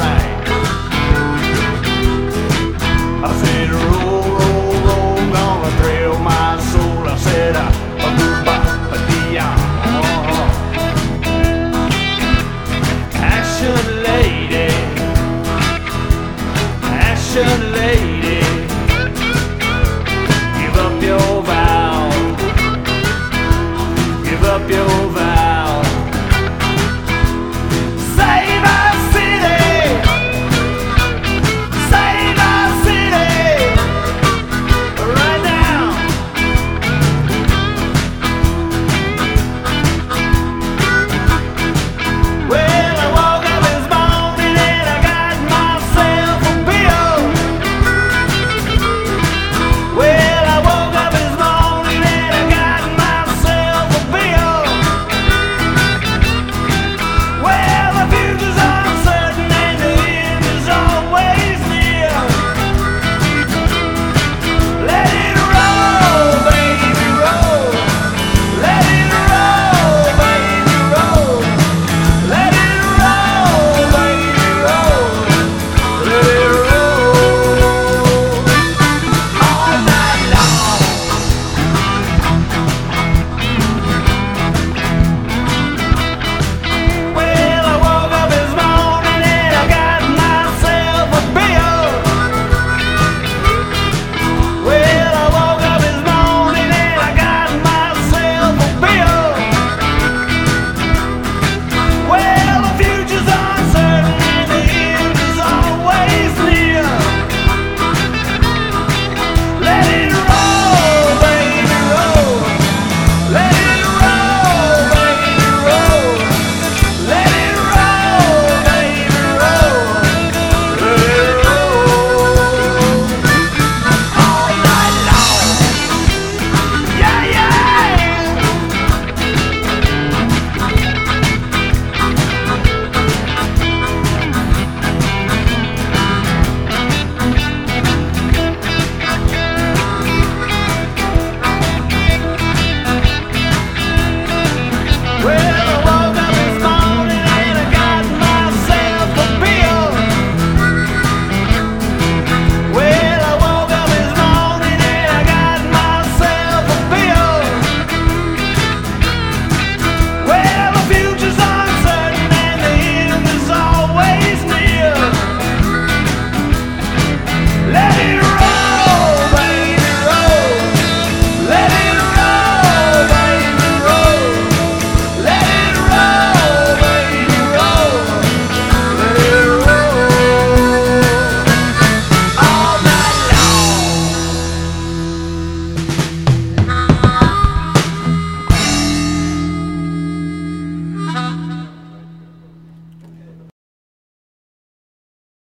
Right.